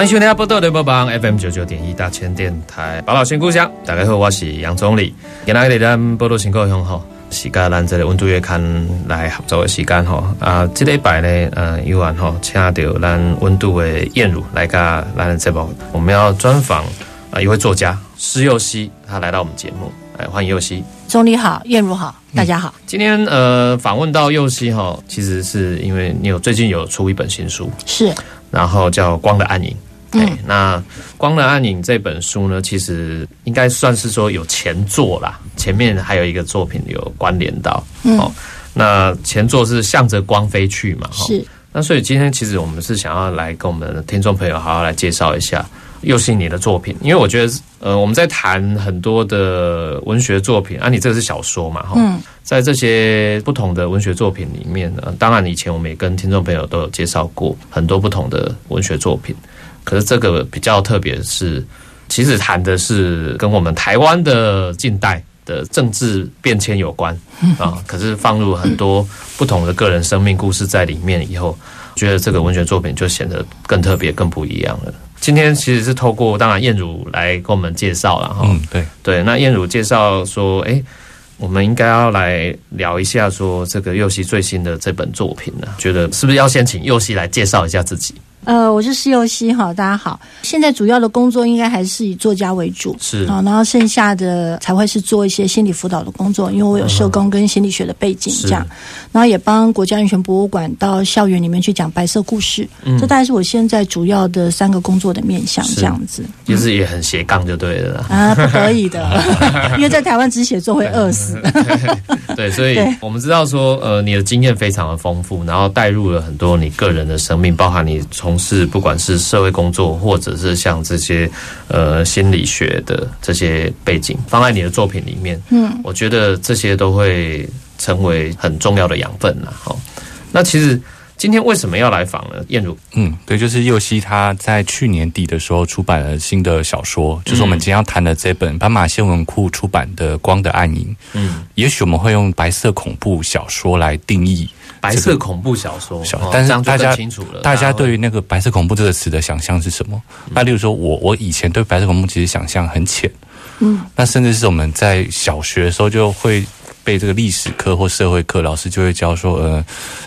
欢迎收听《波多联播榜 FM 九九点一大千电台宝岛新故乡。大家好，我是杨总理。今日咱波多新故乡吼，是甲咱这个温度月刊来合作的时间吼。啊，这礼拜呢，呃，有缘吼，请到咱温度的燕如来甲咱的节目，我们要专访啊一位作家施佑熙，他来到我们节目，哎，欢迎佑熙。总理好，燕如好，大家好。今天呃，访问到佑熙哈，其实是因为你有最近有出一本新书，是，然后叫《光的暗影》。对，那《光的暗影》这本书呢，其实应该算是说有前作啦，前面还有一个作品有关联到。哦，那前作是向着光飞去嘛？是。那所以今天其实我们是想要来跟我们的听众朋友好好来介绍一下又是你的作品，因为我觉得呃我们在谈很多的文学作品啊，你这个是小说嘛？哈，在这些不同的文学作品里面呢，当然以前我们也跟听众朋友都有介绍过很多不同的文学作品。可是这个比较特别，是其实谈的是跟我们台湾的近代的政治变迁有关啊。可是放入很多不同的个人生命故事在里面以后，觉得这个文学作品就显得更特别、更不一样了。今天其实是透过当然燕如来跟我们介绍了哈。嗯，对对。那燕如介绍说，哎，我们应该要来聊一下说这个佑熙最新的这本作品呢，觉得是不是要先请佑熙来介绍一下自己？呃，我是施佑熙哈，大家好。现在主要的工作应该还是以作家为主，是。啊，然后剩下的才会是做一些心理辅导的工作，因为我有社工跟心理学的背景，这样，然后也帮国家安全博物馆到校园里面去讲白色故事，这大概是我现在主要的三个工作的面向，这样子。其实也很斜杠就对了。啊，不得已的，因为在台湾只写作会饿死。对，所以我们知道说，呃，你的经验非常的丰富，然后带入了很多你个人的生命，包含你从从事不管是社会工作，或者是像这些呃心理学的这些背景，放在你的作品里面，嗯，我觉得这些都会成为很重要的养分呐。好，那其实今天为什么要来访呢？燕如，嗯，对，就是佑希他在去年底的时候出版了新的小说，就是我们今天要谈的这本斑马线文库出版的《光的暗影》。嗯，也许我们会用白色恐怖小说来定义。白色恐怖小说，但是大家清楚了，大家对于那个白色恐怖这个词的想象是什么？那例如说，我我以前对白色恐怖其实想象很浅，嗯，那甚至是我们在小学的时候就会。背这个历史课或社会课，老师就会教说，呃，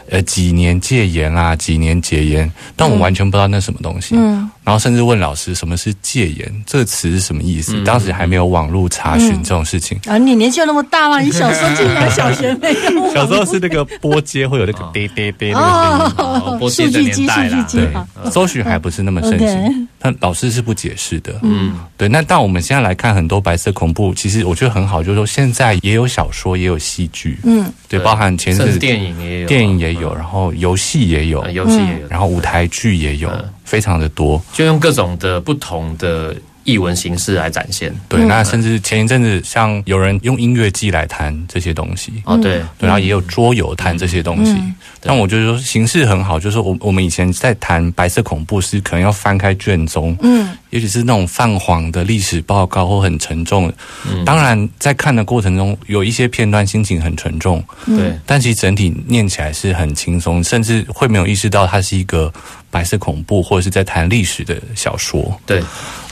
呃，几年戒严啊，几年解严，但我们完全不知道那什么东西。嗯，然后甚至问老师什么是戒严这个词是什么意思？当时还没有网络查询这种事情。啊，你年纪有那么大吗，你小时候进来小学没有？小时候是那个拨接会有那个滴滴滴那个声音，拨接的年代啦。对，搜寻还不是那么盛行，但老师是不解释的。嗯，对。那但我们现在来看很多白色恐怖，其实我觉得很好，就是说现在也有小说。也有戏剧，嗯，对，包含前阵子电影也有，电影也有，然后游戏也有，游戏也有，然后舞台剧也有，非常的多，就用各种的不同的。译文形式来展现，对，那甚至前一阵子像有人用音乐季来谈这些东西，哦，对，对，然后也有桌游谈这些东西，但我觉得说形式很好，就是我我们以前在谈白色恐怖是可能要翻开卷宗，嗯，尤其是那种泛黄的历史报告或很沉重，当然在看的过程中有一些片段心情很沉重，对，但其实整体念起来是很轻松，甚至会没有意识到它是一个。白色恐怖，或者是在谈历史的小说，对，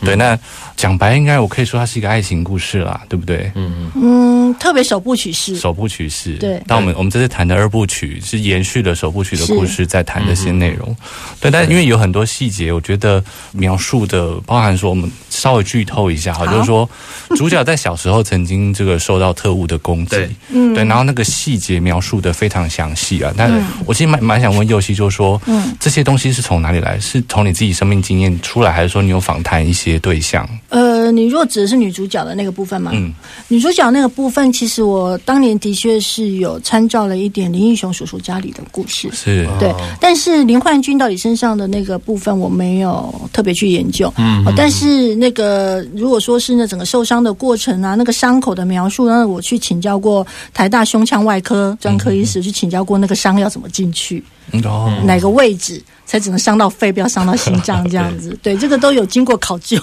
对。那讲白，应该我可以说它是一个爱情故事啦，对不对？嗯嗯，特别首部曲是首部曲是，对。但我们我们这次谈的二部曲是延续了首部曲的故事，在谈这些内容。对，但因为有很多细节，我觉得描述的，包包含说我们稍微剧透一下哈，就是说主角在小时候曾经这个受到特务的攻击，嗯，对，然后那个细节描述的非常详细啊。但我其实蛮蛮想问佑熙，就是说，嗯，这些东西是从哪里来？是从你自己生命经验出来，还是说你有访谈一些对象？呃，你若指的是女主角的那个部分吗？嗯，女主角那个部分，其实我当年的确是有参照了一点林英雄叔叔家里的故事，是。对，但是林焕君到底身上的那个部分，我没有特别去研究。嗯，但是那个如果说是那整个受伤的过程啊，那个伤口的描述，那我去请教过台大胸腔外科专科医师，去请教过那个伤要怎么进去，哦，哪个位置才只能伤到肺，不要伤到心脏 这样子。对，这个都有经过考究。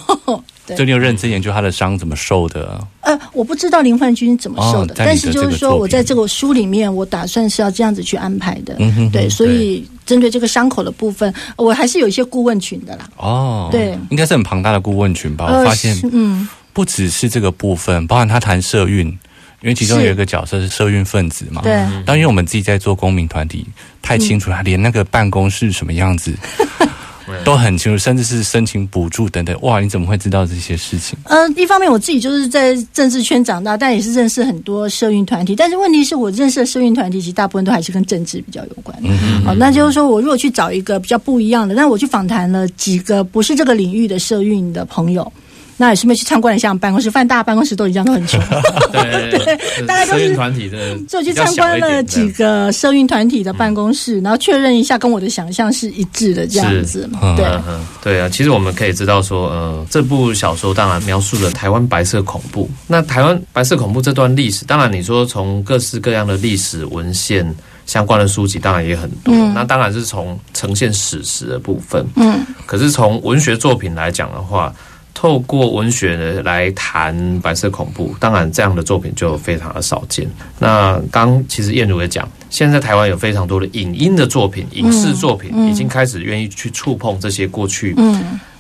就你有认真研究他的伤怎么受的？呃，我不知道林焕君怎么受的，但是就是说我在这个书里面，我打算是要这样子去安排的。嗯哼对，所以。针对这个伤口的部分，我还是有一些顾问群的啦。哦，对，应该是很庞大的顾问群吧？我发现，嗯，不只是这个部分，包含他谈社运，因为其中有一个角色是社运分子嘛。对，但因为我们自己在做公民团体，太清楚他连那个办公室什么样子。都很清楚，甚至是申请补助等等。哇，你怎么会知道这些事情？嗯，一方面我自己就是在政治圈长大，但也是认识很多社运团体。但是问题是我认识的社运团体，其实大部分都还是跟政治比较有关。嗯好，那就是说我如果去找一个比较不一样的，那我去访谈了几个不是这个领域的社运的朋友。那也顺便去参观了一下办公室，发现大家办公室都一样，都很穷。对，大概都是团体的，就去参观了几个社运团体的办公室，然后确认一下跟我的想象是一致的这样子。对，对啊，其实我们可以知道说，呃，这部小说当然描述了台湾白色恐怖。那台湾白色恐怖这段历史，当然你说从各式各样的历史文献相关的书籍，当然也很多。那当然是从呈现史实的部分。嗯，可是从文学作品来讲的话。透过文学来谈白色恐怖，当然这样的作品就非常的少见。那刚其实燕如也讲，现在台湾有非常多的影音的作品、影视作品，已经开始愿意去触碰这些过去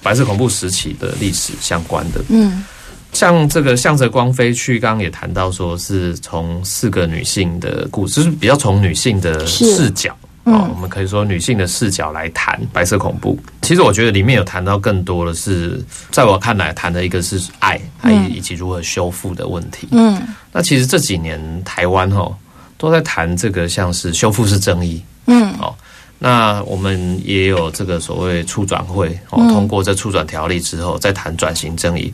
白色恐怖时期的历史相关的。嗯，像这个向着光飞去，刚刚也谈到说是从四个女性的故事，是比较从女性的视角。哦，我们可以说女性的视角来谈白色恐怖。其实我觉得里面有谈到更多的是，在我看来谈的一个是爱，还以及如何修复的问题。嗯，那其实这几年台湾哈都在谈这个像是修复式正义。嗯，哦，那我们也有这个所谓促转会哦，通过这促转条例之后，再谈转型正义。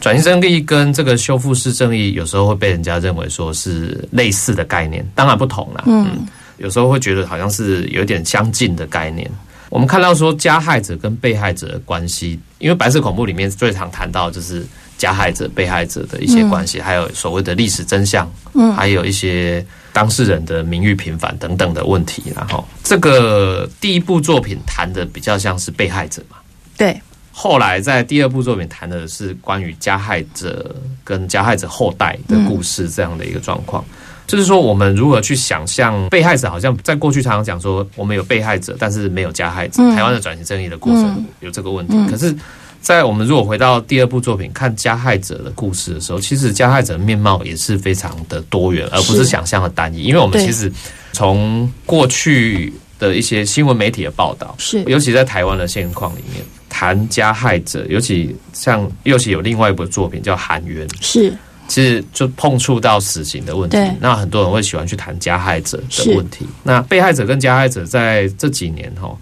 转型正义跟这个修复式正义有时候会被人家认为说是类似的概念，当然不同了。嗯。有时候会觉得好像是有点相近的概念。我们看到说加害者跟被害者的关系，因为白色恐怖里面最常谈到就是加害者、被害者的一些关系，还有所谓的历史真相，嗯，还有一些当事人的名誉平反等等的问题。然后这个第一部作品谈的比较像是被害者嘛，对。后来在第二部作品谈的是关于加害者跟加害者后代的故事这样的一个状况。就是说，我们如何去想象被害者？好像在过去常常讲说，我们有被害者，但是没有加害者。台湾的转型正义的过程有这个问题。可是，在我们如果回到第二部作品看加害者的故事的时候，其实加害者的面貌也是非常的多元，而不是想象的单一。因为我们其实从过去的一些新闻媒体的报道，是尤其在台湾的现况里面谈加害者，尤其像尤其有另外一部作品叫《韩冤》，是。其实就碰触到死刑的问题，那很多人会喜欢去谈加害者的问题。那被害者跟加害者在这几年哈，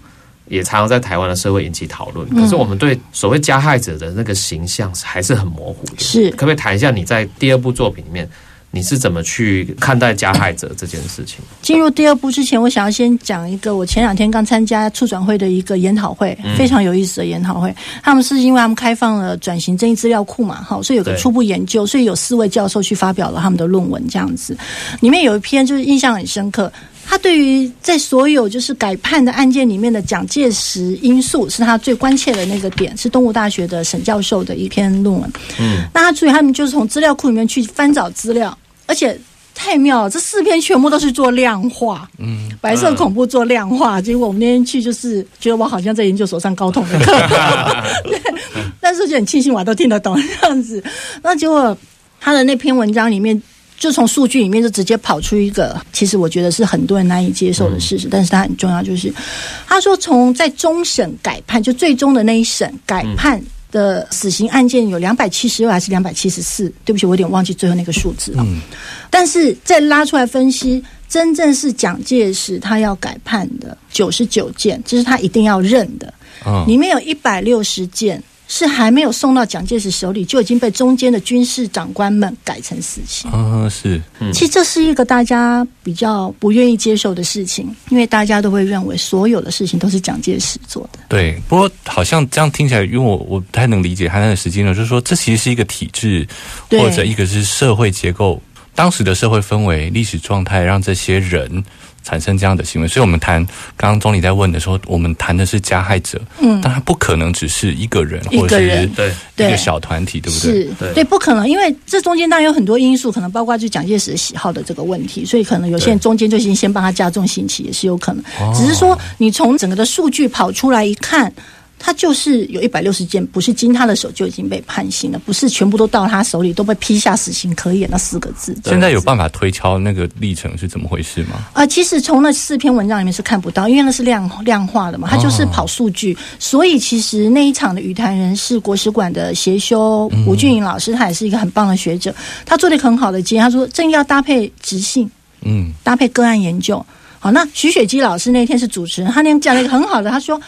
也常常在台湾的社会引起讨论。可是我们对所谓加害者的那个形象还是很模糊的。是，可不可以谈一下你在第二部作品里面？你是怎么去看待加害者这件事情？进入第二步之前，我想要先讲一个我前两天刚参加促转会的一个研讨会，非常有意思的研讨会。他们是因为他们开放了转型正义资料库嘛，好，所以有个初步研究，所以有四位教授去发表了他们的论文，这样子。里面有一篇就是印象很深刻，他对于在所有就是改判的案件里面的蒋介石因素是他最关切的那个点，是东吴大学的沈教授的一篇论文。嗯，那他注意他们就是从资料库里面去翻找资料。而且太妙了，这四篇全部都是做量化，嗯，白色恐怖做量化。结果我们那天去，就是觉得我好像在研究所上高通的课，但是就很庆幸我都听得懂这样子。那结果他的那篇文章里面，就从数据里面就直接跑出一个，其实我觉得是很多人难以接受的事实，但是它很重要，就是他说从在终审改判，就最终的那一审改判。的死刑案件有两百七十二还是两百七十四？对不起，我有点忘记最后那个数字了。但是再拉出来分析，真正是蒋介石他要改判的九十九件，这是他一定要认的。里面有一百六十件。是还没有送到蒋介石手里，就已经被中间的军事长官们改成死刑。嗯，是。其实这是一个大家比较不愿意接受的事情，因为大家都会认为所有的事情都是蒋介石做的。对，不过好像这样听起来，因为我我不太能理解他那个时间呢，就是说这其实是一个体制，或者一个是社会结构，当时的社会氛围、历史状态，让这些人。产生这样的行为，所以我们谈刚刚总理在问的时候，我们谈的是加害者，嗯，但他不可能只是一个人，或者是对一个小团体，对不对？是，对，不可能，因为这中间当然有很多因素，可能包括就蒋介石喜好的这个问题，所以可能有些人中间就先先帮他加重刑期，也是有可能。只是说，你从整个的数据跑出来一看。他就是有一百六十件，不是经他的手就已经被判刑了，不是全部都到他手里都被批下死刑可以那四个字。现在有办法推敲那个历程是怎么回事吗？啊，其实从那四篇文章里面是看不到，因为那是量量化的嘛，他就是跑数据，所以其实那一场的语坛人是国史馆的协修吴俊颖老师，他也是一个很棒的学者，他做了一个很好的结，他说正要搭配直性，嗯，搭配个案研究。好，那徐雪姬老师那天是主持人，他那天讲了一个很好的，他说。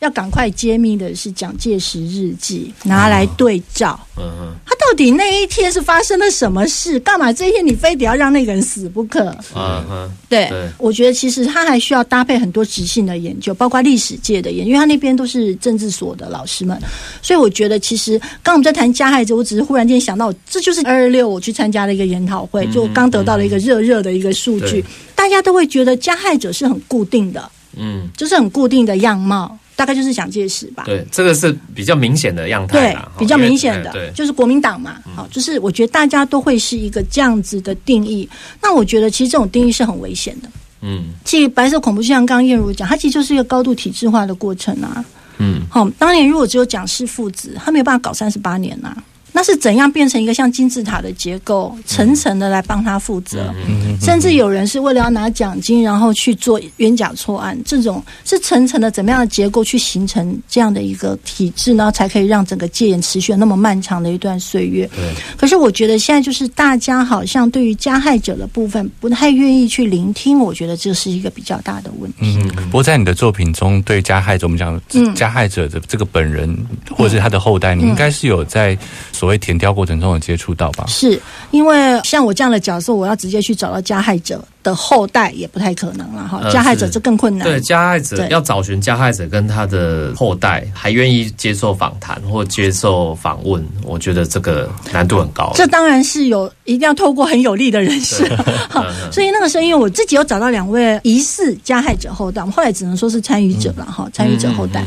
要赶快揭秘的是蒋介石日记，拿来对照。嗯嗯，他到底那一天是发生了什么事？干嘛这一天你非得要让那个人死不可？嗯嗯，对，我觉得其实他还需要搭配很多直性的研究，包括历史界的研，因为他那边都是政治所的老师们，所以我觉得其实刚我们在谈加害者，我只是忽然间想到，这就是二二六我去参加了一个研讨会，就刚得到了一个热热的一个数据，大家都会觉得加害者是很固定的，嗯，就是很固定的样貌。大概就是蒋介石吧。对，这个是比较明显的样态对，比较明显的，就是国民党嘛。好，就是我觉得大家都会是一个这样子的定义。那我觉得其实这种定义是很危险的。嗯，其实白色恐怖就像刚刚燕如讲，它其实就是一个高度体制化的过程啊。嗯，好，当年如果只有蒋氏父子，他没有办法搞三十八年呐。那是怎样变成一个像金字塔的结构，层层的来帮他负责？甚至有人是为了要拿奖金，然后去做冤假错案。这种是层层的怎么样的结构去形成这样的一个体制呢？才可以让整个戒严持续了那么漫长的一段岁月。可是我觉得现在就是大家好像对于加害者的部分不太愿意去聆听，我觉得这是一个比较大的问题。嗯，不过在你的作品中，对加害者，我们讲加害者的这个本人或者是他的后代，你应该是有在。所谓填调过程中有接触到吧？是因为像我这样的角色，我要直接去找到加害者。的后代也不太可能了哈，加害者这更困难。对，加害者要找寻加害者跟他的后代，还愿意接受访谈或接受访问，我觉得这个难度很高。这当然是有一定要透过很有力的人士。好，所以那个时候，因为我自己有找到两位疑似加害者后代，我们后来只能说是参与者了哈，参与者后代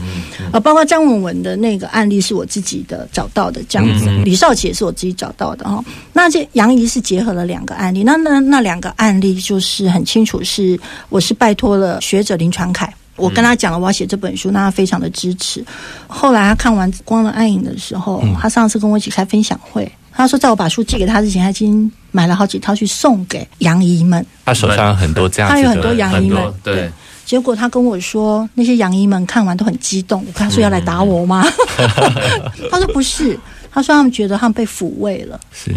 啊，包括张文文的那个案例是我自己的找到的，这样子，李少奇也是我自己找到的哈。那这杨怡是结合了两个案例，那那那两个案例就是。是很清楚，是我是拜托了学者林传凯，我跟他讲了我要写这本书，那他非常的支持。后来他看完《光的暗影》的时候，他上次跟我一起开分享会，他说在我把书寄给他之前，他已经买了好几套去送给杨姨们。他手上有很多这样，他有很多杨姨们。对，结果他跟我说，那些杨姨们看完都很激动。我跟他说要来打我吗？他说不是，他说他们觉得他们被抚慰了，是，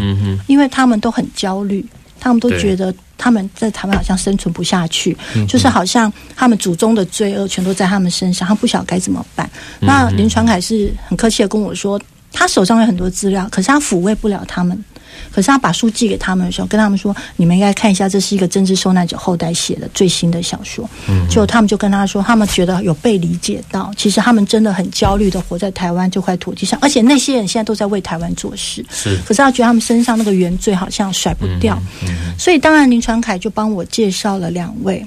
因为他们都很焦虑。他们都觉得他们在台湾好像生存不下去，就是好像他们祖宗的罪恶全都在他们身上，他不晓得该怎么办。那林传凯是很客气的跟我说，他手上有很多资料，可是他抚慰不了他们。可是他把书寄给他们的时候，跟他们说：“你们应该看一下，这是一个政治受难者后代写的最新的小说。”嗯，就他们就跟他说，他们觉得有被理解到，其实他们真的很焦虑的活在台湾这块土地上，而且那些人现在都在为台湾做事。是，可是他觉得他们身上那个原罪好像甩不掉。嗯，所以当然林传凯就帮我介绍了两位，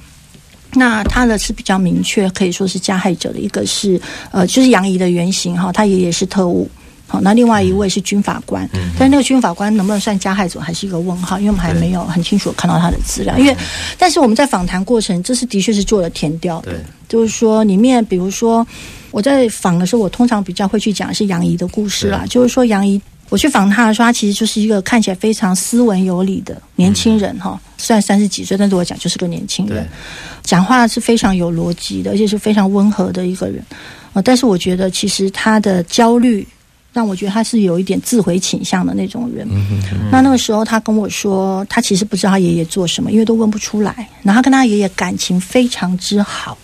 那他的是比较明确，可以说是加害者的一个是呃，就是杨怡的原型哈，他爷爷是特务。好，那另外一位是军法官，但那个军法官能不能算加害者，还是一个问号，因为我们还没有很清楚看到他的资料。因为，但是我们在访谈过程，这是的确是做了填调的，就是说里面，比如说我在访的时候，我通常比较会去讲的是杨怡的故事啦，就是说杨怡，我去访他的时候，他其实就是一个看起来非常斯文有礼的年轻人哈，虽然三十几岁，但是我讲就是个年轻人，讲话是非常有逻辑的，而且是非常温和的一个人。啊。但是我觉得其实他的焦虑。但我觉得他是有一点自毁倾向的那种人。那那个时候他跟我说，他其实不知道他爷爷做什么，因为都问不出来。然后跟他爷爷感情非常之好。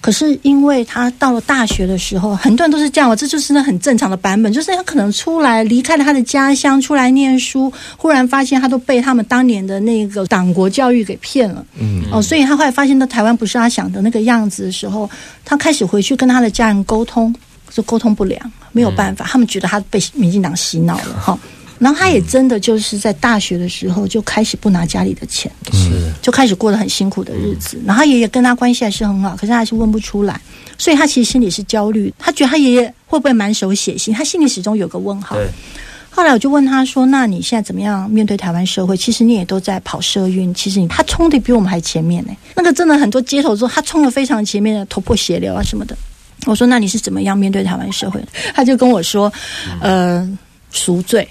可是，因为他到了大学的时候，很多人都是这样，这就是那很正常的版本，就是他可能出来离开了他的家乡，出来念书，忽然发现他都被他们当年的那个党国教育给骗了，嗯，哦，所以他后来发现到台湾不是他想的那个样子的时候，他开始回去跟他的家人沟通，就沟通不良，没有办法，他们觉得他被民进党洗脑了，哈。然后他也真的就是在大学的时候就开始不拿家里的钱，是就开始过得很辛苦的日子。然后爷爷跟他关系还是很好，可是他还是问不出来，所以他其实心里是焦虑。他觉得他爷爷会不会满手写信？他心里始终有个问号。后来我就问他说：“那你现在怎么样面对台湾社会？其实你也都在跑社运，其实你他冲的比我们还前面呢。那个真的很多街头之后，他冲的非常前面的，头破血流啊什么的。我说：那你是怎么样面对台湾社会？他就跟我说：呃，赎罪。”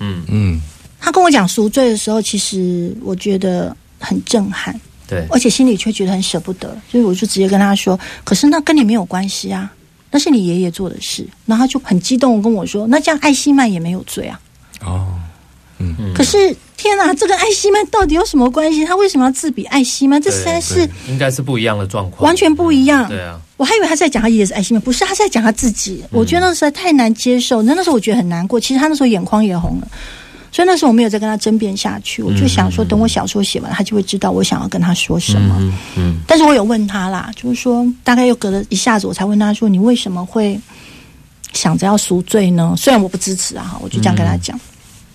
嗯嗯，他跟我讲赎罪的时候，其实我觉得很震撼，对，而且心里却觉得很舍不得，所以我就直接跟他说：“可是那跟你没有关系啊，那是你爷爷做的事。”然后他就很激动跟我说：“那这样艾希曼也没有罪啊？”哦，嗯，可是天哪，这个艾希曼到底有什么关系？他为什么要自比艾希曼？这实在是应该是不一样的状况，完全不一样。对啊，我还以为他在讲他爷爷是艾希曼，不是，他在讲他自己。我觉得那实在太难接受，那那时候我觉得很难过。其实他那时候眼眶也红了。所以那时候我没有再跟他争辩下去，我就想说，等我小说写完，他就会知道我想要跟他说什么。嗯，但是我有问他啦，就是说，大概又隔了一下子，我才问他说：“你为什么会想着要赎罪呢？”虽然我不支持啊，哈，我就这样跟他讲。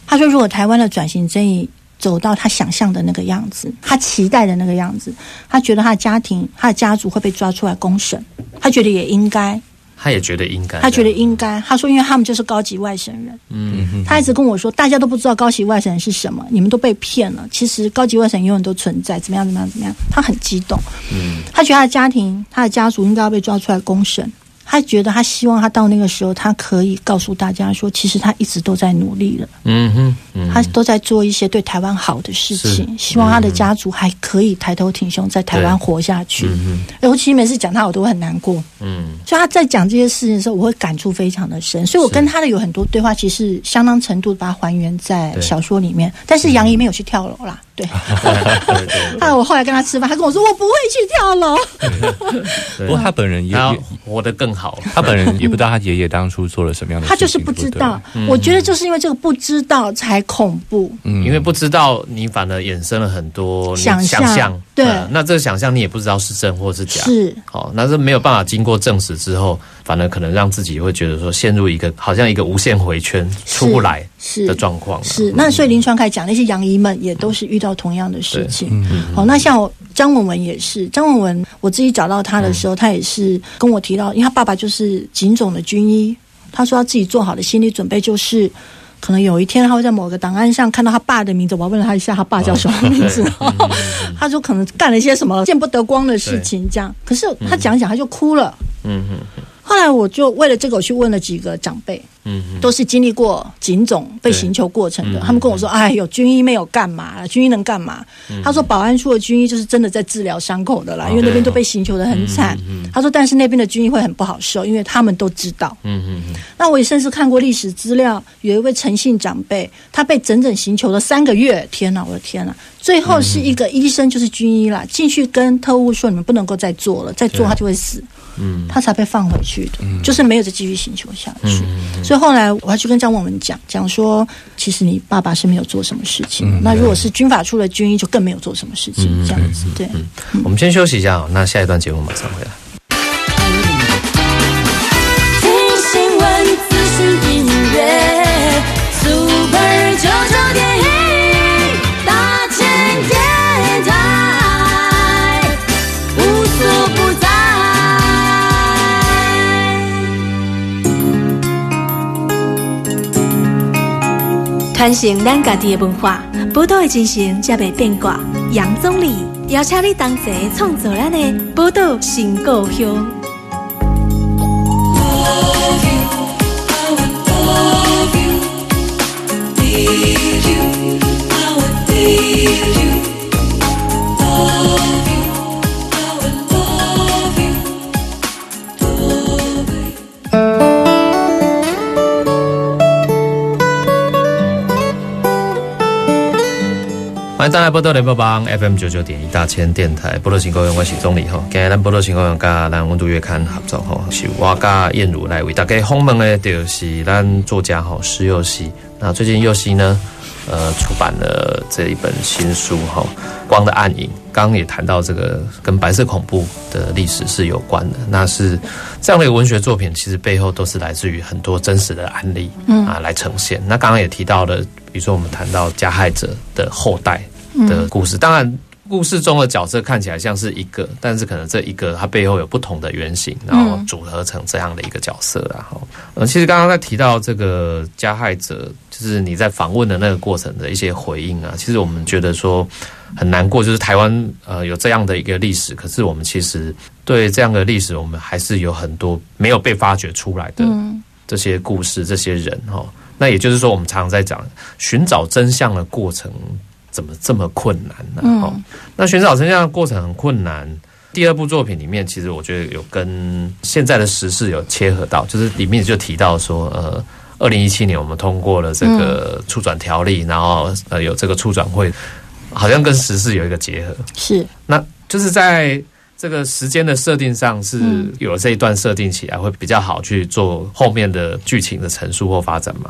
他说：“如果台湾的转型正义走到他想象的那个样子，他期待的那个样子，他觉得他的家庭、他的家族会被抓出来公审，他觉得也应该。”他也觉得应该，他觉得应该。他说，因为他们就是高级外省人。嗯，他一直跟我说，大家都不知道高级外省人是什么，你们都被骗了。其实高级外省人永远都存在，怎么样，怎么样，怎么样。他很激动。嗯，他觉得他的家庭、他的家族应该要被抓出来公审。他觉得他希望他到那个时候，他可以告诉大家说，其实他一直都在努力了。嗯哼，他都在做一些对台湾好的事情，希望他的家族还可以抬头挺胸在台湾活下去。嗯哼，我其每次讲他，我都会很难过。嗯，所以他在讲这些事情的时候，我会感触非常的深。所以我跟他的有很多对话，其实相当程度把它还原在小说里面。但是杨怡没有去跳楼啦。对，后来我后来跟他吃饭，他跟我说我不会去跳楼。不过他本人也活得更好，他本人也不知道他爷爷当初做了什么样的，他就是不知道。我觉得就是因为这个不知道才恐怖，嗯。因为不知道你反而衍生了很多想象。对，那这个想象你也不知道是真或是假，是。好，那是没有办法经过证实之后。反而可能让自己会觉得说陷入一个好像一个无限回圈出不来的状况。是那所以林传凯讲那些杨姨们也都是遇到同样的事情。好，那像张文文也是，张文文我自己找到他的时候，他也是跟我提到，因为他爸爸就是警总的军医，他说他自己做好的心理准备就是，可能有一天他会在某个档案上看到他爸的名字，我问了他一下，他爸叫什么名字？他说可能干了一些什么见不得光的事情，这样。可是他讲讲他就哭了。嗯嗯。后来我就为了这个，我去问了几个长辈。嗯，都是经历过警总被刑求过程的。他们跟我说：“哎呦，军医没有干嘛？军医能干嘛？”他说：“保安处的军医就是真的在治疗伤口的啦，因为那边都被刑求的很惨。”他说：“但是那边的军医会很不好受，因为他们都知道。”嗯嗯嗯。那我也甚至看过历史资料，有一位诚信长辈，他被整整刑求了三个月。天哪，我的天哪！最后是一个医生，就是军医啦，进去跟特务说：“你们不能够再做了，再做他就会死。”嗯，他才被放回去的，就是没有再继续寻求下去。所以后来我还去跟张文文讲讲说，其实你爸爸是没有做什么事情。那如果是军法处的军医，就更没有做什么事情。这样子，对。我们先休息一下，那下一段节目马上回来。传承咱家己的文化，宝岛的精神才袂变卦。杨总理邀请你同齐创作咱的宝岛新故乡。欢迎大家波多联播帮 FM 九九点一大千电台波多情歌用我是钟理吼，今日咱波多情歌用加咱温度月刊合作吼，是我加燕如来为大家访问的，就是咱作家吼石佑熙。那最近佑熙呢，呃，出版了这一本新书吼，《光的暗影》。刚刚也谈到这个跟白色恐怖的历史是有关的，那是这样的一个文学作品，其实背后都是来自于很多真实的案例啊来呈现。那刚刚也提到了，比如说我们谈到加害者的后代的故事，当然故事中的角色看起来像是一个，但是可能这一个它背后有不同的原型，然后组合成这样的一个角色。然后，呃，其实刚刚在提到这个加害者，就是你在访问的那个过程的一些回应啊，其实我们觉得说。很难过，就是台湾呃有这样的一个历史，可是我们其实对这样的历史，我们还是有很多没有被发掘出来的这些故事、这些人哈。那也就是说，我们常常在讲寻找真相的过程怎么这么困难呢？哈，那寻找真相的过程很困难。第二部作品里面，其实我觉得有跟现在的时事有切合到，就是里面就提到说，呃，二零一七年我们通过了这个出转条例，然后呃有这个出转会。好像跟时事有一个结合，是，那就是在这个时间的设定上是有这一段设定起来会比较好去做后面的剧情的陈述或发展吗？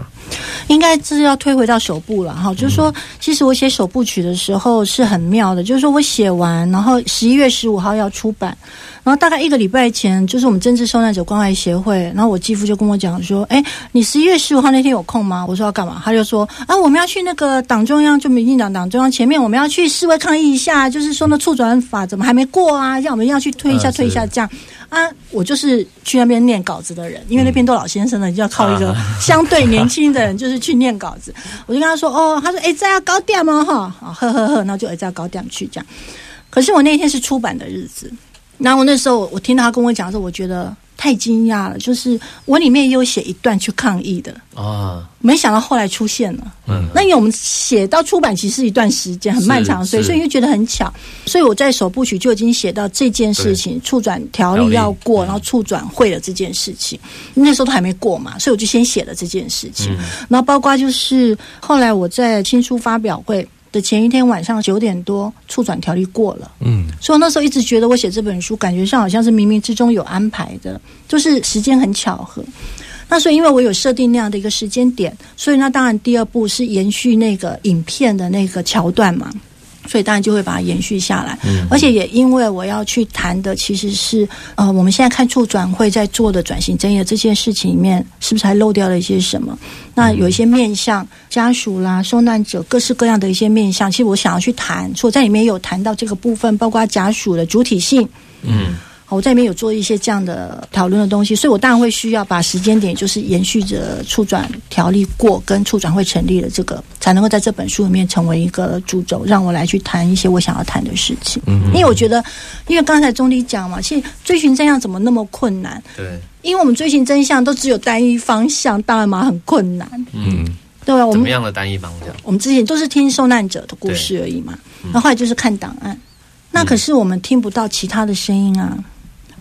应该是要推回到首部了哈，就是说，其实我写首部曲的时候是很妙的，就是说我写完，然后十一月十五号要出版。然后大概一个礼拜前，就是我们政治受难者关怀协会，然后我继父就跟我讲说：“哎，你十一月十五号那天有空吗？”我说要干嘛？他就说：“啊，我们要去那个党中央，就民进党党中央前面，我们要去示威抗议一下，就是说那促转法怎么还没过啊？让我们要去推一下，推一下这样。”啊，我就是去那边念稿子的人，因为那边都老先生了，就要靠一个 相对年轻的人，就是去念稿子。我就跟他说：“哦，他说哎，在高点吗？哈，呵呵呵，然后就哎在高点去这样。可是我那天是出版的日子。”然后我那时候，我听到他跟我讲的时候，我觉得太惊讶了。就是我里面也有写一段去抗议的啊，没想到后来出现了。嗯，那因为我们写到出版其实一段时间很漫长，所以所以就觉得很巧。所以我在首部曲就已经写到这件事情，促转条例要过，然后促转会了这件事情。那时候都还没过嘛，所以我就先写了这件事情。然后包括就是后来我在新书发表会。的前一天晚上九点多，促转条例过了。嗯，所以我那时候一直觉得我写这本书，感觉上好像是冥冥之中有安排的，就是时间很巧合。那所以因为我有设定那样的一个时间点，所以那当然第二步是延续那个影片的那个桥段嘛。所以当然就会把它延续下来，而且也因为我要去谈的其实是呃，我们现在看处转会在做的转型争议这件事情里面，是不是还漏掉了一些什么？那有一些面向家属啦、受难者各式各样的一些面向，其实我想要去谈，所以在里面有谈到这个部分，包括家属的主体性，嗯。我在里面有做一些这样的讨论的东西，所以我当然会需要把时间点，就是延续着促转条例过跟促转会成立的这个，才能够在这本书里面成为一个主轴，让我来去谈一些我想要谈的事情。嗯，因为我觉得，因为刚才钟理讲嘛，其实追寻真相怎么那么困难？对，因为我们追寻真相都只有单一方向，当然嘛很困难。嗯，对啊？我们怎么样的单一方向？我们之前都是听受难者的故事而已嘛，那后来就是看档案，那可是我们听不到其他的声音啊。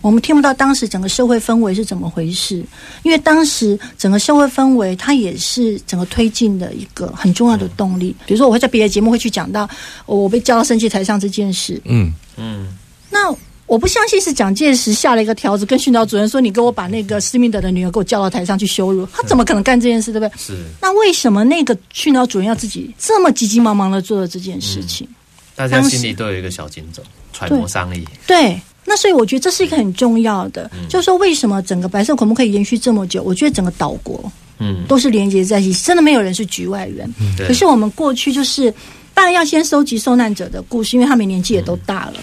我们听不到当时整个社会氛围是怎么回事，因为当时整个社会氛围它也是整个推进的一个很重要的动力。比如说，我会在别的节目会去讲到我被叫到升旗台上这件事。嗯嗯，那我不相信是蒋介石下了一个条子，跟训导主任说：“你给我把那个施密德的女儿给我叫到台上去羞辱。”他怎么可能干这件事，对不对？是。那为什么那个训导主任要自己这么急急忙忙的做了这件事情？大家心里都有一个小警钟，揣摩商议。对。那所以我觉得这是一个很重要的，就是说为什么整个白色恐怖可以延续这么久？我觉得整个岛国，嗯，都是连接在一起，真的没有人是局外人。可是我们过去就是，当然要先收集受难者的故事，因为他们年纪也都大了。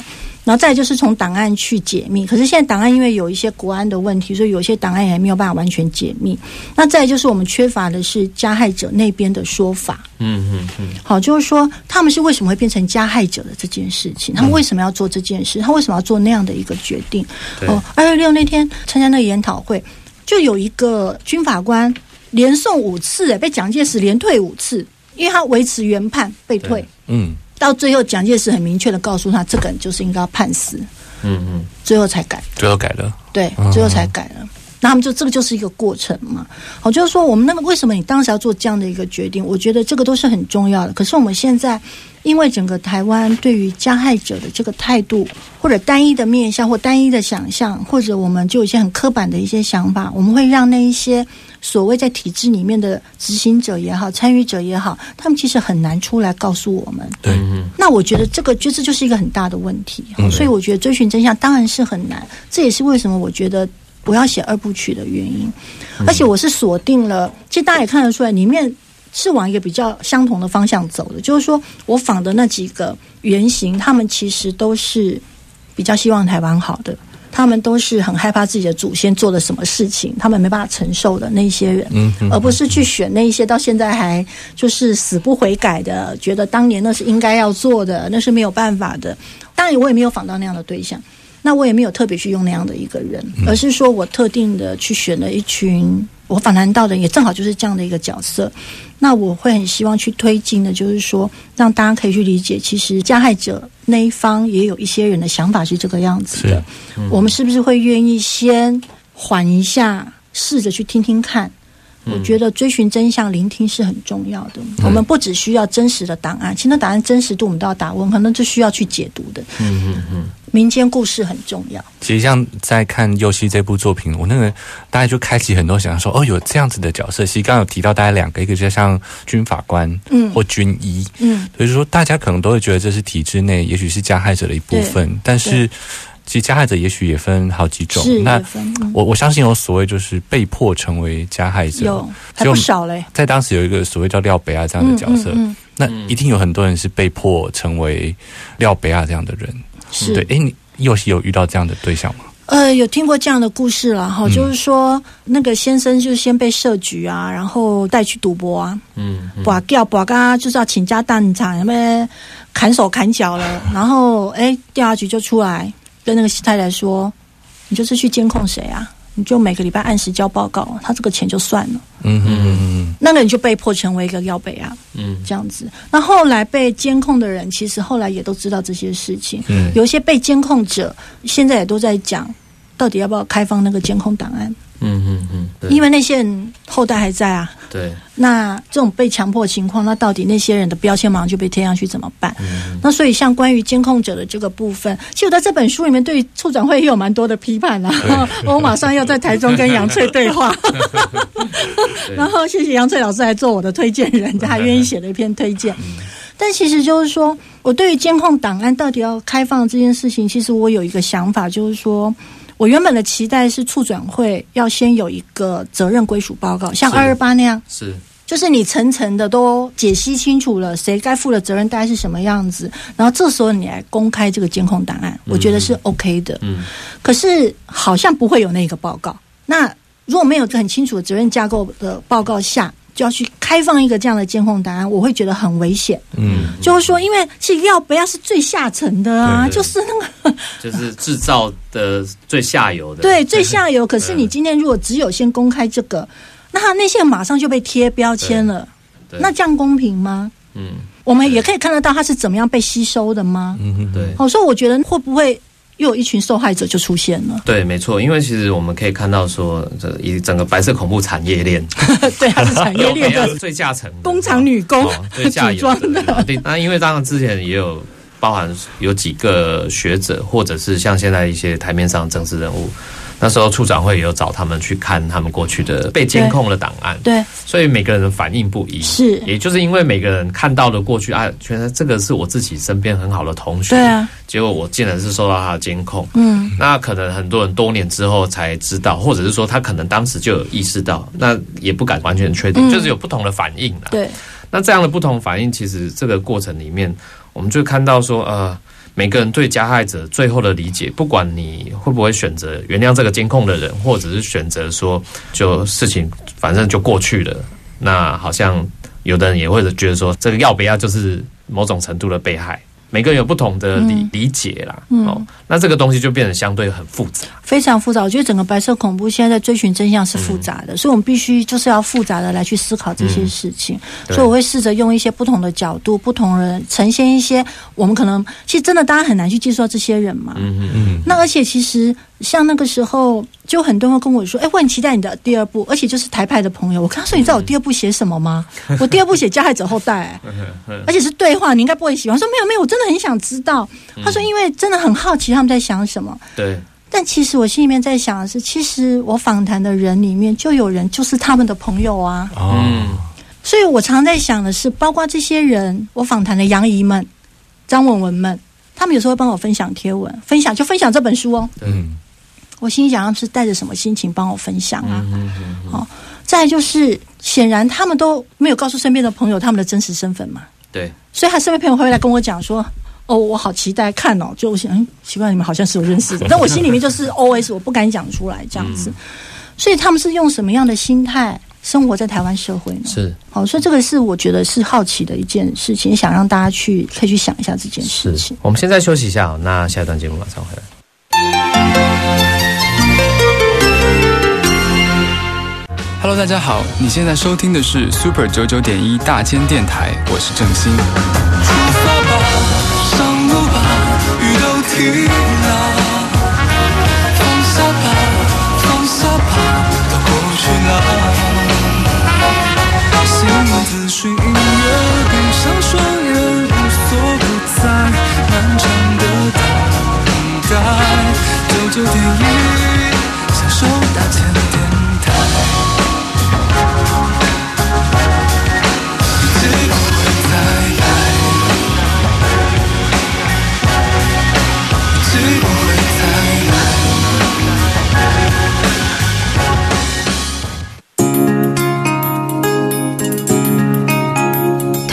然后再就是从档案去解密，可是现在档案因为有一些国安的问题，所以有些档案也没有办法完全解密。那再就是我们缺乏的是加害者那边的说法。嗯嗯嗯。好，就是说他们是为什么会变成加害者的这件事情？他们为什么要做这件事？他为什么要做那样的一个决定？哦，二月六那天参加那个研讨会，就有一个军法官连送五次，被蒋介石连退五次，因为他维持原判被退。嗯。到最后，蒋介石很明确的告诉他，这个人就是应该要判死。嗯嗯，最后才改，最后改了，对，最后才改了。那他们就这个就是一个过程嘛。好，就是说我们那个为什么你当时要做这样的一个决定？我觉得这个都是很重要的。可是我们现在因为整个台湾对于加害者的这个态度，或者单一的面向，或单一的想象，或者我们就有一些很刻板的一些想法，我们会让那一些所谓在体制里面的执行者也好、参与者也好，他们其实很难出来告诉我们。对，那我觉得这个就这就是一个很大的问题。所以我觉得追寻真相当然是很难，这也是为什么我觉得我要写二部曲的原因。而且我是锁定了，其实大家也看得出来，里面是往一个比较相同的方向走的。就是说我仿的那几个原型，他们其实都是比较希望台湾好的，他们都是很害怕自己的祖先做了什么事情，他们没办法承受的那些人，而不是去选那一些到现在还就是死不悔改的，觉得当年那是应该要做的，那是没有办法的。当然，我也没有仿到那样的对象。那我也没有特别去用那样的一个人，而是说我特定的去选了一群我访谈到的，也正好就是这样的一个角色。那我会很希望去推进的，就是说让大家可以去理解，其实加害者那一方也有一些人的想法是这个样子的。我们是不是会愿意先缓一下，试着去听听看？我觉得追寻真相、聆听是很重要的。我们不只需要真实的档案，其实那档案真实度我们都要打问，可能是需要去解读的。嗯嗯嗯，民间故事很重要。其实像在看《幼熙》这部作品，我那个大家就开启很多想说，哦，有这样子的角色。其实刚刚有提到大概两个，一个就像军法官，嗯，或军医，嗯，所以说大家可能都会觉得这是体制内，也许是加害者的一部分，但是。其实加害者也许也分好几种，那我我相信有所谓就是被迫成为加害者，有还不少嘞。在当时有一个所谓叫廖北亚这样的角色，那一定有很多人是被迫成为廖北亚这样的人。是对，哎，你又是有遇到这样的对象吗？呃，有听过这样的故事了哈，就是说那个先生就先被设局啊，然后带去赌博啊，嗯，把掉把嘎就是要倾家荡产，什么砍手砍脚了，然后哎调查局就出来。跟那个西太太说：“你就是去监控谁啊？你就每个礼拜按时交报告，他这个钱就算了。嗯嗯嗯嗯，那个人就被迫成为一个要被啊，嗯，这样子。那后来被监控的人，其实后来也都知道这些事情。嗯，有一些被监控者，现在也都在讲，到底要不要开放那个监控档案。”嗯嗯嗯，因为那些人后代还在啊。对。那这种被强迫情况，那到底那些人的标签马上就被贴上去怎么办？嗯那所以像关于监控者的这个部分，其实我在这本书里面对处长会也有蛮多的批判啊。我马上要在台中跟杨翠对话。然后谢谢杨翠老师来做我的推荐人，他还愿意写了一篇推荐。但其实就是说，我对于监控档案到底要开放这件事情，其实我有一个想法，就是说。我原本的期待是促转会要先有一个责任归属报告，像二二八那样，是，就是你层层的都解析清楚了，谁该负的责任大概是什么样子，然后这时候你来公开这个监控档案，我觉得是 OK 的。嗯，可是好像不会有那个报告。那如果没有很清楚的责任架构的报告下。就要去开放一个这样的监控档案，我会觉得很危险。嗯，就是说，因为其实要不要是最下层的啊，就是那个，就是制造的最下游的，对，最下游。可是你今天如果只有先公开这个，那那些马上就被贴标签了，那这样公平吗？嗯，我们也可以看得到他是怎么样被吸收的吗？嗯，对。好，所以我觉得会不会？又有一群受害者就出现了。对，没错，因为其实我们可以看到说，这一整个白色恐怖产业链，对，它是产业链的 最下层，工厂女工最下 装的。对，那因为当然之前也有包含有几个学者，或者是像现在一些台面上政治人物。那时候处长会有找他们去看他们过去的被监控的档案，对，所以每个人的反应不一，是，也就是因为每个人看到了过去啊，觉得这个是我自己身边很好的同学，对啊，结果我竟然是受到他的监控，嗯，那可能很多人多年之后才知道，或者是说他可能当时就有意识到，那也不敢完全确定，就是有不同的反应了，对，那这样的不同反应，其实这个过程里面，我们就看到说，呃。每个人对加害者最后的理解，不管你会不会选择原谅这个监控的人，或者是选择说就事情反正就过去了，那好像有的人也会觉得说这个要不要就是某种程度的被害。每个人有不同的理理解啦，哦，那这个东西就变得相对很复杂，非常复杂。我觉得整个白色恐怖现在在追寻真相是复杂的，所以我们必须就是要复杂的来去思考这些事情。所以我会试着用一些不同的角度、不同人呈现一些我们可能其实真的大家很难去接触到这些人嘛。嗯嗯嗯。嗯，那而且其实像那个时候，就很多人跟我说：“哎，我很期待你的第二部。”而且就是台派的朋友，我跟他说：“你知道我第二部写什么吗？我第二部写加害者后代，而且是对话，你应该不会喜欢。”说：“没有没有，我真的很想知道。”他说：“因为真的很好奇他们在想什么。”对。但其实我心里面在想的是，其实我访谈的人里面就有人就是他们的朋友啊。嗯。所以我常在想的是，包括这些人，我访谈的杨怡们、张文文们。他们有时候会帮我分享贴文，分享就分享这本书哦。嗯，我心想，他们是带着什么心情帮我分享啊？好，再就是，显然他们都没有告诉身边的朋友他们的真实身份嘛。对，所以他身边朋友会来跟我讲说：“哦，我好期待看哦。”就我想，嗯，奇怪，你们好像是有认识的，但我心里面就是 O S，我不敢讲出来这样子。所以他们是用什么样的心态？生活在台湾社会呢？是好，所以这个是我觉得是好奇的一件事情，想让大家去可以去想一下这件事情。我们现在休息一下，那下一段节目马上回来。Hello，大家好，你现在收听的是 Super 九九点一大千电台，我是郑兴。雨都停了，放下吧，放下吧，都过去了。自寻音乐，闭上双眼，无所不在，漫长的等待，九九点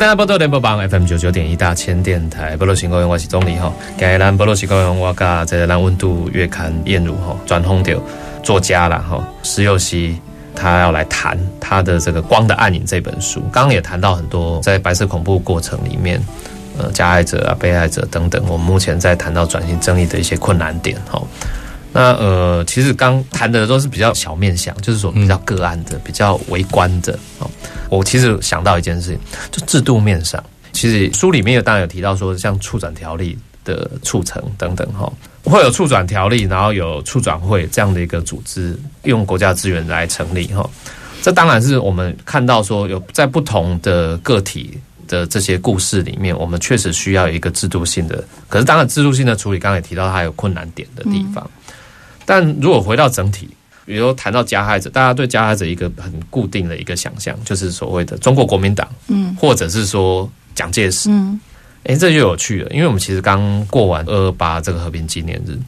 大家波多联播榜 FM 九九点一大千电台，波罗新高原我是总理哈，今日咱波罗新高原我甲这个咱温度月刊燕如哈转通掉作家了哈，石佑熙他要来谈他的这个《光的暗影》这本书，刚刚也谈到很多在白色恐怖过程里面，呃，加害者啊、被害者等等，我们目前在谈到转型正义的一些困难点哈。那呃，其实刚谈的都是比较小面相，就是说比较个案的、比较微观的哦。我其实想到一件事情，就制度面上，其实书里面有当然有提到说，像促转条例的促成等等哈，会有促转条例，然后有促转会这样的一个组织，用国家资源来成立哈。这当然是我们看到说，有在不同的个体的这些故事里面，我们确实需要一个制度性的。可是当然，制度性的处理，刚刚也提到它有困难点的地方。但如果回到整体，比如谈到加害者，大家对加害者一个很固定的一个想象，就是所谓的中国国民党，嗯，或者是说蒋介石，嗯，哎，这就有趣了，因为我们其实刚过完二二八这个和平纪念日，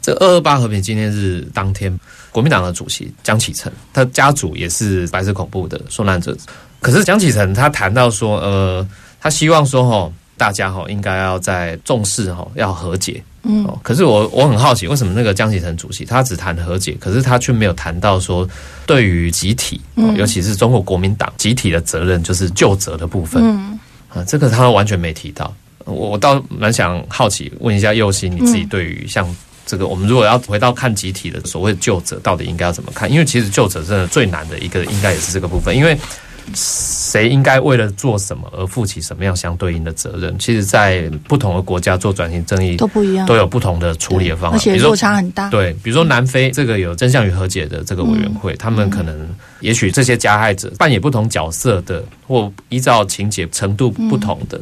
这二二八和平纪念日当天，国民党的主席江启臣，他家族也是白色恐怖的受难者，可是江启臣他谈到说，呃，他希望说，哈，大家哈应该要在重视哈，要和解。嗯，可是我我很好奇，为什么那个江启臣主席他只谈和解，可是他却没有谈到说对于集体，尤其是中国国民党集体的责任，就是救责的部分。嗯，啊，这个他完全没提到。我我倒蛮想好奇问一下右心，你自己对于像这个，我们如果要回到看集体的所谓救责，到底应该要怎么看？因为其实救责真的最难的一个，应该也是这个部分，因为。谁应该为了做什么而负起什么样相对应的责任？其实，在不同的国家做转型正义都不一样，都有不同的处理的方法，而且落差很大。对，比如说南非这个有真相与和解的这个委员会，他们可能也许这些加害者扮演不同角色的，或依照情节程度不同的，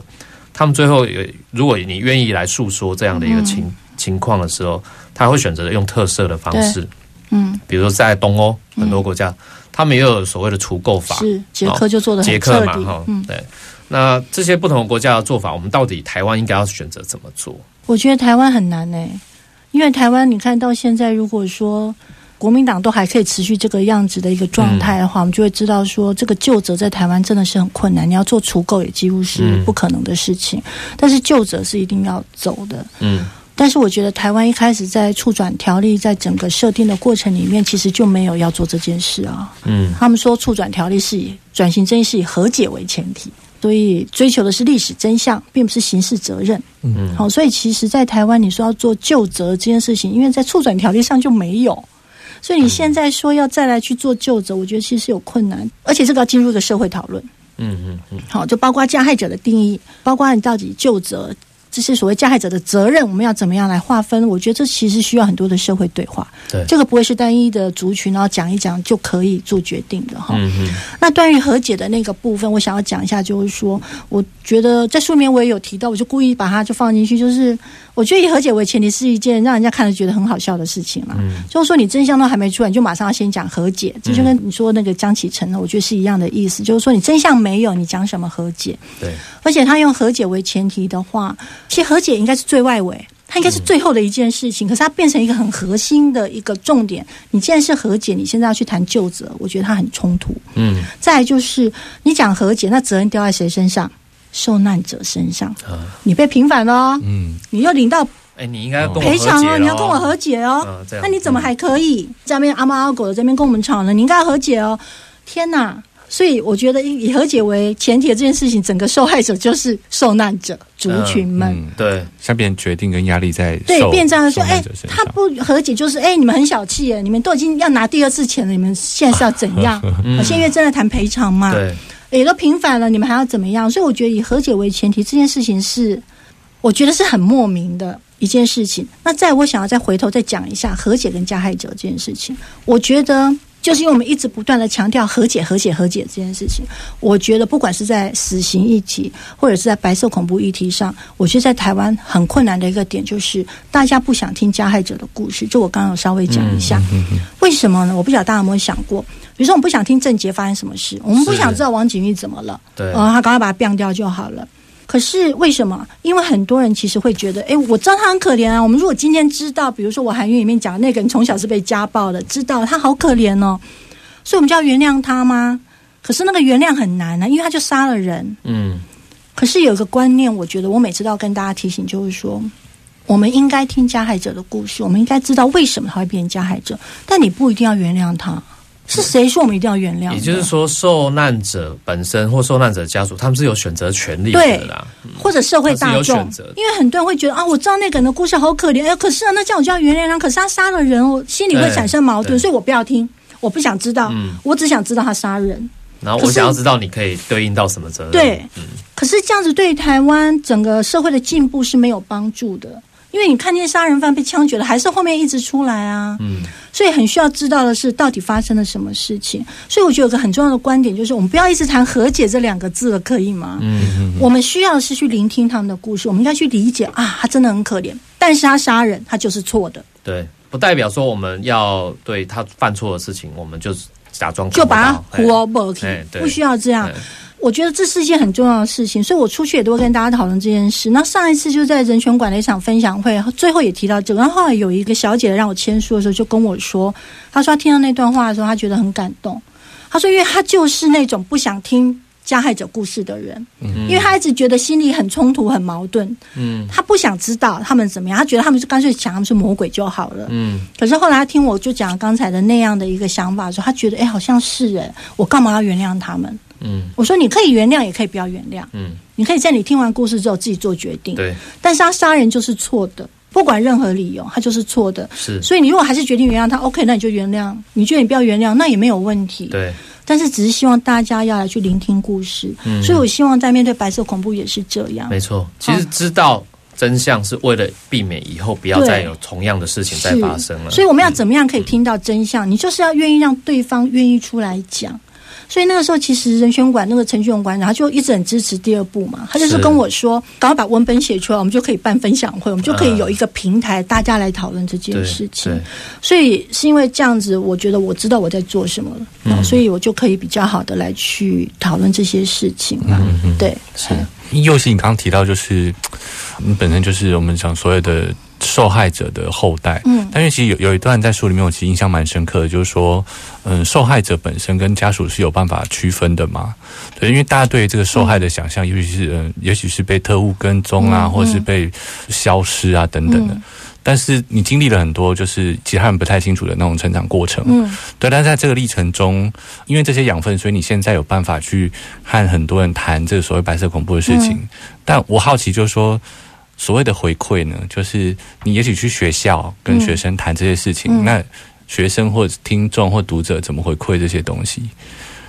他们最后有，如果你愿意来诉说这样的一个情情况的时候，他会选择用特色的方式，嗯，比如说在东欧很多国家。他们也有所谓的除垢法，是捷克就做的捷克嘛，哈，对。那这些不同的国家的做法，我们到底台湾应该要选择怎么做？我觉得台湾很难呢，因为台湾你看到现在，如果说国民党都还可以持续这个样子的一个状态的话，我们就会知道说，这个旧者在台湾真的是很困难。你要做除垢，也几乎是不可能的事情。但是旧者是一定要走的。嗯。但是我觉得台湾一开始在促转条例在整个设定的过程里面，其实就没有要做这件事啊。嗯。他们说促转条例是以转型正义是以和解为前提，所以追求的是历史真相，并不是刑事责任。嗯。好，所以其实，在台湾你说要做旧责这件事情，因为在促转条例上就没有。所以你现在说要再来去做旧责，我觉得其实有困难，而且这个要进入一个社会讨论。嗯嗯嗯。好，就包括加害者的定义，包括你到底旧责。这些所谓加害者的责任，我们要怎么样来划分？我觉得这其实需要很多的社会对话。对，这个不会是单一的族群，然后讲一讲就可以做决定的哈。那关于和解的那个部分，我想要讲一下，就是说，我觉得在书里面我也有提到，我就故意把它就放进去，就是我觉得以和解为前提是一件让人家看了觉得很好笑的事情了。嗯。就是说，你真相都还没出来，你就马上要先讲和解，这就跟你说那个江启程呢，我觉得是一样的意思。就是说，你真相没有，你讲什么和解？对。而且他用和解为前提的话，其实和解应该是最外围，它应该是最后的一件事情。可是它变成一个很核心的一个重点。你既然是和解，你现在要去谈救责，我觉得它很冲突。嗯。再就是你讲和解，那责任掉在谁身上？受难者身上。啊。你被平反了。嗯。你又领到哎，你应该赔偿哦，你要跟我和解哦。那你怎么还可以在那边阿猫阿狗的这边跟我们吵呢？你应该和解哦。天哪！所以我觉得以和解为前提的这件事情，整个受害者就是受难者族群们。对，下边决定跟压力在对变这样说，哎，他不和解就是哎，你们很小气耶，你们都已经要拿第二次钱了，你们现在是要怎样？我 现在正在谈赔偿嘛？也都平反了，你们还要怎么样？所以我觉得以和解为前提，这件事情是我觉得是很莫名的一件事情。那在我想要再回头再讲一下和解跟加害者这件事情，我觉得。就是因为我们一直不断的强调和解、和解、和解这件事情，我觉得不管是在死刑议题，或者是在白色恐怖议题上，我觉得在台湾很困难的一个点就是大家不想听加害者的故事。就我刚刚有稍微讲一下，为什么呢？我不晓得大家有没有想过，比如说我们不想听郑杰发生什么事，我们不想知道王景玉怎么了，对，啊，他赶快把他变掉就好了。可是为什么？因为很多人其实会觉得，哎，我知道他很可怜啊。我们如果今天知道，比如说我韩语里面讲那个人从小是被家暴的，知道他好可怜哦，所以我们就要原谅他吗？可是那个原谅很难呢，因为他就杀了人。嗯。可是有一个观念，我觉得我每次都要跟大家提醒，就是说，我们应该听加害者的故事，我们应该知道为什么他会变成加害者，但你不一定要原谅他。是谁说我们一定要原谅？也就是说，受难者本身或受难者家属，他们是有选择权利的啦。或者社会大众，因为很多人会觉得啊，我知道那个人的故事好可怜，哎，可是啊，那这样我就要原谅他。可是他杀了人，我心里会产生矛盾，所以我不要听，我不想知道，我只想知道他杀人。然后我想要知道你可以对应到什么责任？对，可是这样子对台湾整个社会的进步是没有帮助的。因为你看见杀人犯被枪决了，还是后面一直出来啊？嗯，所以很需要知道的是，到底发生了什么事情。所以我觉得有个很重要的观点，就是我们不要一直谈和解这两个字了，可以吗？嗯嗯。我们需要的是去聆听他们的故事，我们应该去理解啊，他真的很可怜，但是他杀人，他就是错的。对，不代表说我们要对他犯错的事情，我们就假装就把他胡而不听，不需要这样。我觉得这是一件很重要的事情，所以我出去也都会跟大家讨论这件事。那上一次就在人权馆的一场分享会，最后也提到这个。然后后来有一个小姐让我签书的时候，就跟我说，她说她听到那段话的时候，她觉得很感动。她说，因为她就是那种不想听加害者故事的人，因为她一直觉得心里很冲突、很矛盾。嗯，她不想知道他们怎么样，她觉得他们是干脆讲他们是魔鬼就好了。嗯，可是后来她听我就讲刚才的那样的一个想法的时候，她觉得哎，好像是哎，我干嘛要原谅他们？嗯，我说你可以原谅，也可以不要原谅。嗯，你可以在你听完故事之后自己做决定。对，但是他杀人就是错的，不管任何理由，他就是错的。是，所以你如果还是决定原谅他，OK，那你就原谅。你觉得你不要原谅，那也没有问题。对，但是只是希望大家要来去聆听故事。嗯，所以我希望在面对白色恐怖也是这样。没错，其实知道真相是为了避免以后不要再有同样的事情再发生了。所以我们要怎么样可以听到真相？你就是要愿意让对方愿意出来讲。所以那个时候，其实人权馆那个陈俊荣馆长他就一直很支持第二部嘛，他就是跟我说，赶快把文本写出来，我们就可以办分享会，我们就可以有一个平台，大家来讨论这件事情。所以是因为这样子，我觉得我知道我在做什么了，所以我就可以比较好的来去讨论这些事情嘛。对，是。又是你刚刚提到，就是你本身就是我们讲所有的受害者的后代。嗯，但是其实有有一段在书里面，我其实印象蛮深刻的，就是说，嗯，受害者本身跟家属是有办法区分的嘛？对，因为大家对这个受害的想象，尤其是嗯，也许是被特务跟踪啊，或者是被消失啊等等的。但是你经历了很多，就是其他人不太清楚的那种成长过程，嗯，对。但是在这个历程中，因为这些养分，所以你现在有办法去和很多人谈这个所谓白色恐怖的事情。但我好奇，就是说，所谓的回馈呢，就是你也许去学校跟学生谈这些事情，那学生或者听众或读者怎么回馈这些东西？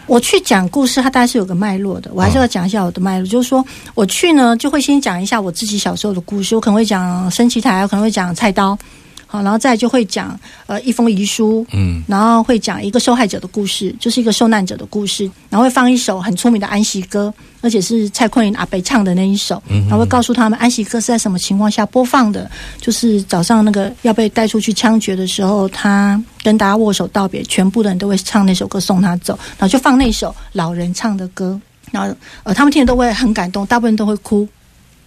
我去讲故事，它大概是有个脉络的。我还是要讲一下我的脉络，就是说我去呢，就会先讲一下我自己小时候的故事。我可能会讲升旗台，我可能会讲菜刀。好，然后再就会讲呃一封遗书，嗯，然后会讲一个受害者的故事，就是一个受难者的故事，然后会放一首很出名的安息歌，而且是蔡坤林阿北唱的那一首，然后会告诉他们安息歌是在什么情况下播放的，就是早上那个要被带出去枪决的时候，他跟大家握手道别，全部的人都会唱那首歌送他走，然后就放那首老人唱的歌，然后呃他们听了都会很感动，大部分都会哭，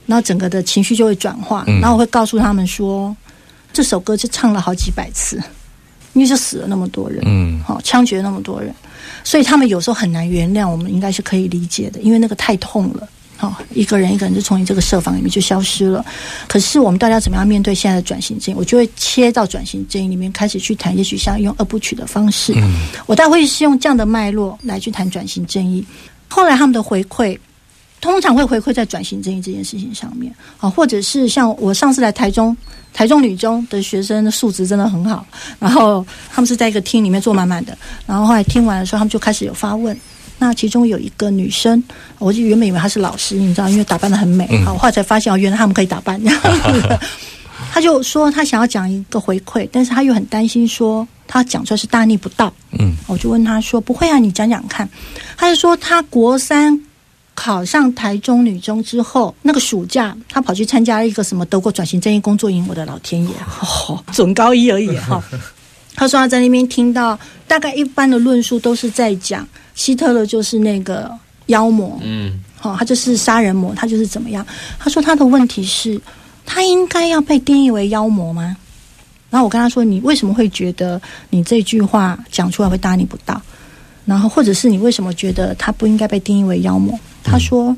然后整个的情绪就会转化，然后我会告诉他们说。这首歌就唱了好几百次，因为就死了那么多人，嗯，好枪决那么多人，所以他们有时候很难原谅。我们应该是可以理解的，因为那个太痛了，好一个人一个人就从你这个设防里面就消失了。可是我们大家怎么样面对现在的转型正义？我就会切到转型正义里面开始去谈，也许像用二部曲的方式，我大概会是用这样的脉络来去谈转型正义。后来他们的回馈。通常会回馈在转型正义这件事情上面，啊，或者是像我上次来台中，台中女中的学生的素质真的很好，然后他们是在一个厅里面坐满满的，然后后来听完的时候，他们就开始有发问。那其中有一个女生，我就原本以为她是老师，你知道，因为打扮的很美，好，后来才发现哦，原来他们可以打扮。他就说他想要讲一个回馈，但是他又很担心说他讲出来是大逆不道。嗯，我就问他说不会啊，你讲讲看。他就说他国三。考上台中女中之后，那个暑假他跑去参加一个什么德国转型正义工作营。我的老天爷，准高一而已哈。他说他在那边听到，大概一般的论述都是在讲希特勒就是那个妖魔，嗯，好，他就是杀人魔，他就是怎么样。他说他的问题是，他应该要被定义为妖魔吗？然后我跟他说，你为什么会觉得你这句话讲出来会大逆不道？然后或者是你为什么觉得他不应该被定义为妖魔？他说：“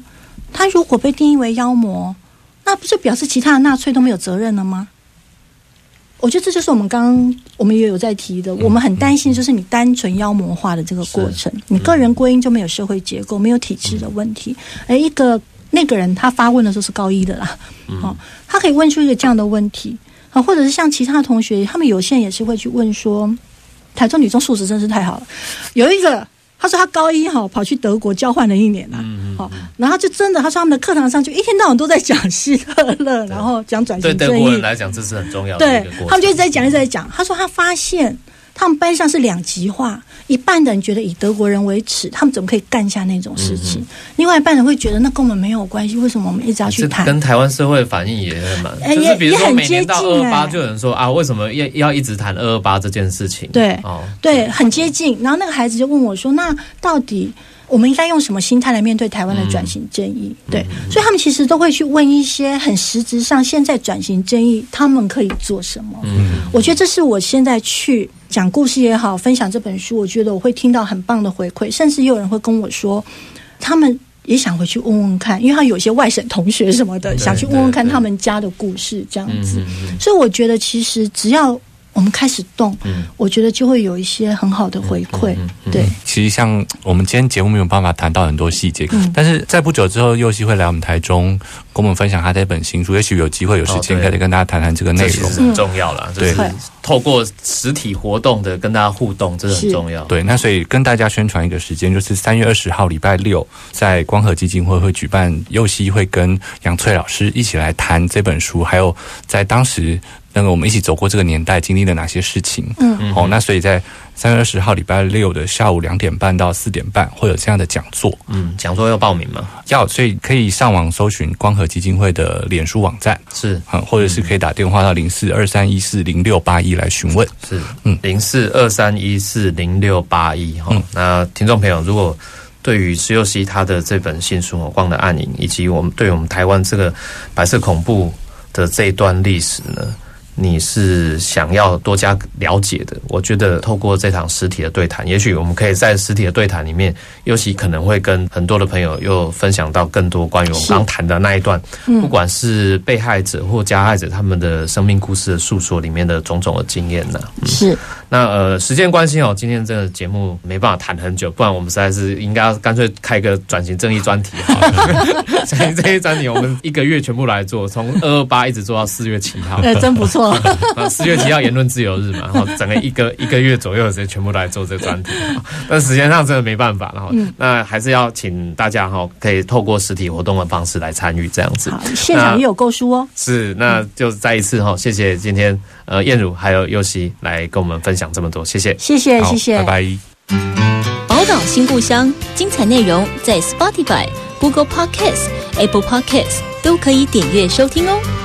他如果被定义为妖魔，那不是表示其他的纳粹都没有责任了吗？”我觉得这就是我们刚刚我们也有在提的，我们很担心，就是你单纯妖魔化的这个过程，你个人归因就没有社会结构，没有体制的问题。而一个那个人他发问的时候是高一的啦，哦，他可以问出一个这样的问题啊，或者是像其他同学，他们有些人也是会去问说，台中女中素质真是太好了，有一个。他说他高一哈跑去德国交换了一年呐，好，然后就真的他说他们的课堂上就一天到晚都在讲希特勒，然后讲转型正义。对德国人来讲，这是很重要的。对他们就一直在讲，一直在讲。他说他发现。他们班上是两极化，一半的人觉得以德国人为耻，他们怎么可以干下那种事情？另外一半人会觉得那跟我们没有关系，为什么我们一直要去谈？跟台湾社会反应也蛮，就是比如说每年到二二八，就有人说啊，为什么要要一直谈二二八这件事情？对，哦，对，很接近。然后那个孩子就问我说：“那到底？”我们应该用什么心态来面对台湾的转型正义？对，所以他们其实都会去问一些很实质上，现在转型正义他们可以做什么？嗯，我觉得这是我现在去讲故事也好，分享这本书，我觉得我会听到很棒的回馈，甚至也有人会跟我说，他们也想回去问问看，因为他有些外省同学什么的，想去问问看他们家的故事这样子。所以我觉得其实只要。我们开始动，嗯，我觉得就会有一些很好的回馈。对，其实像我们今天节目没有办法谈到很多细节，但是在不久之后，佑希会来我们台中跟我们分享他这本新书。也许有机会有时间可以跟大家谈谈这个内容，很重要了。对，透过实体活动的跟大家互动，这很重要。对，那所以跟大家宣传一个时间，就是三月二十号礼拜六，在光和基金会会举办，佑希会跟杨翠老师一起来谈这本书，还有在当时。那个我们一起走过这个年代，经历了哪些事情？嗯，好，那所以在三月二十号礼拜六的下午两点半到四点半会有这样的讲座。嗯，讲座要报名吗？要，所以可以上网搜寻光和基金会的脸书网站，是，或者是可以打电话到零四二三一四零六八一来询问。是，嗯，零四二三一四零六八一。哈，那听众朋友，如果对于石油西他的这本新书《光的暗影》，以及我们对我们台湾这个白色恐怖的这一段历史呢？你是想要多加了解的，我觉得透过这场实体的对谈，也许我们可以在实体的对谈里面，尤其可能会跟很多的朋友又分享到更多关于我们刚谈的那一段，不管是被害者或加害者他们的生命故事的诉说里面的种种的经验呢。是。那呃，时间关系哦，今天这个节目没办法谈很久，不然我们实在是应该要干脆开个转型正义专题。转 型正义专题，我们一个月全部来做，从二二八一直做到四月七号。哎，真不错。四月七号言论自由日嘛，然后整个一个一个月左右的时间全部来做这个专题。但时间上真的没办法，然后那还是要请大家哈，可以透过实体活动的方式来参与这样子。好，现场也有购书哦。是，那就再一次哈，谢谢今天呃燕如还有尤熙来跟我们分享。讲这么多，谢谢，谢谢，谢谢，拜拜。宝岛新故乡，精彩内容在 Spotify、Google Podcasts、Apple Podcasts 都可以点阅收听哦。